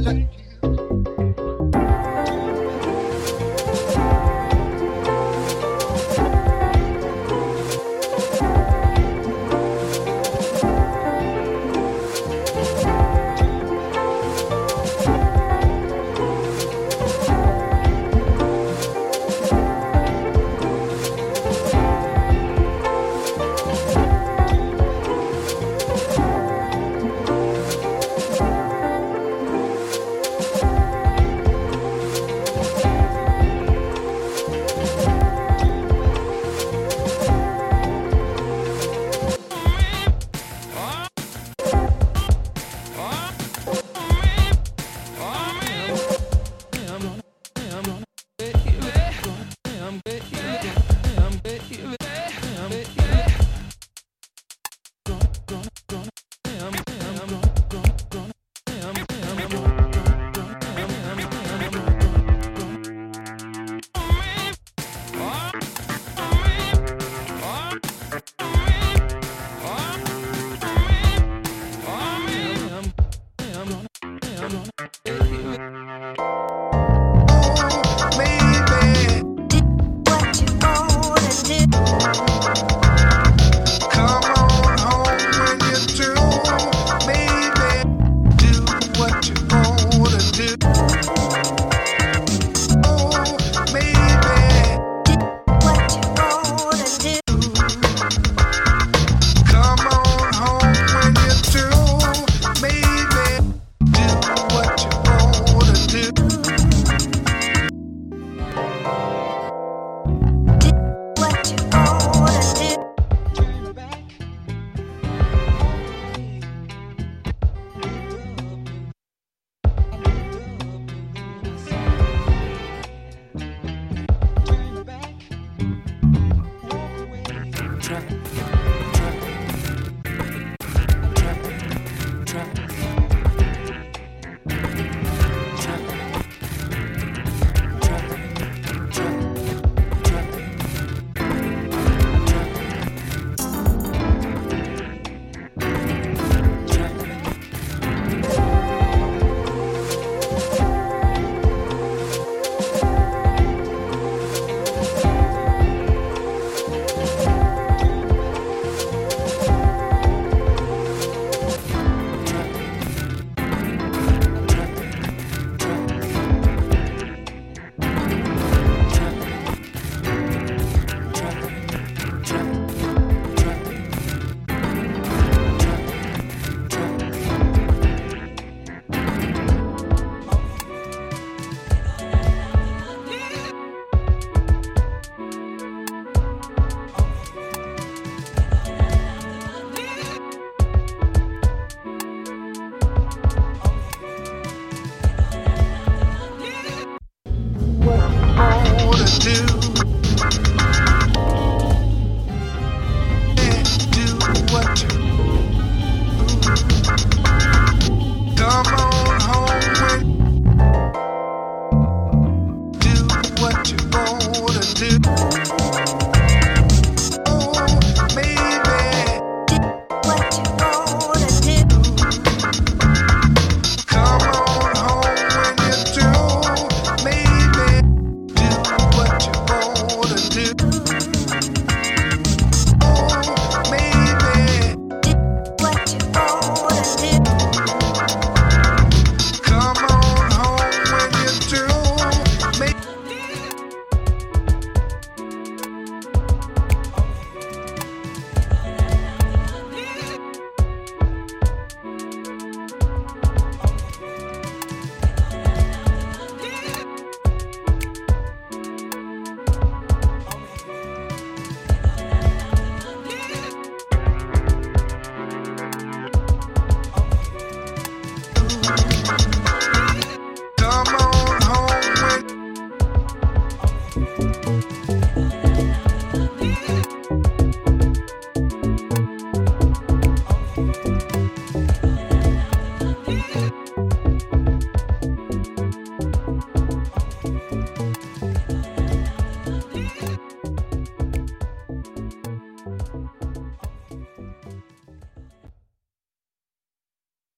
la you. Do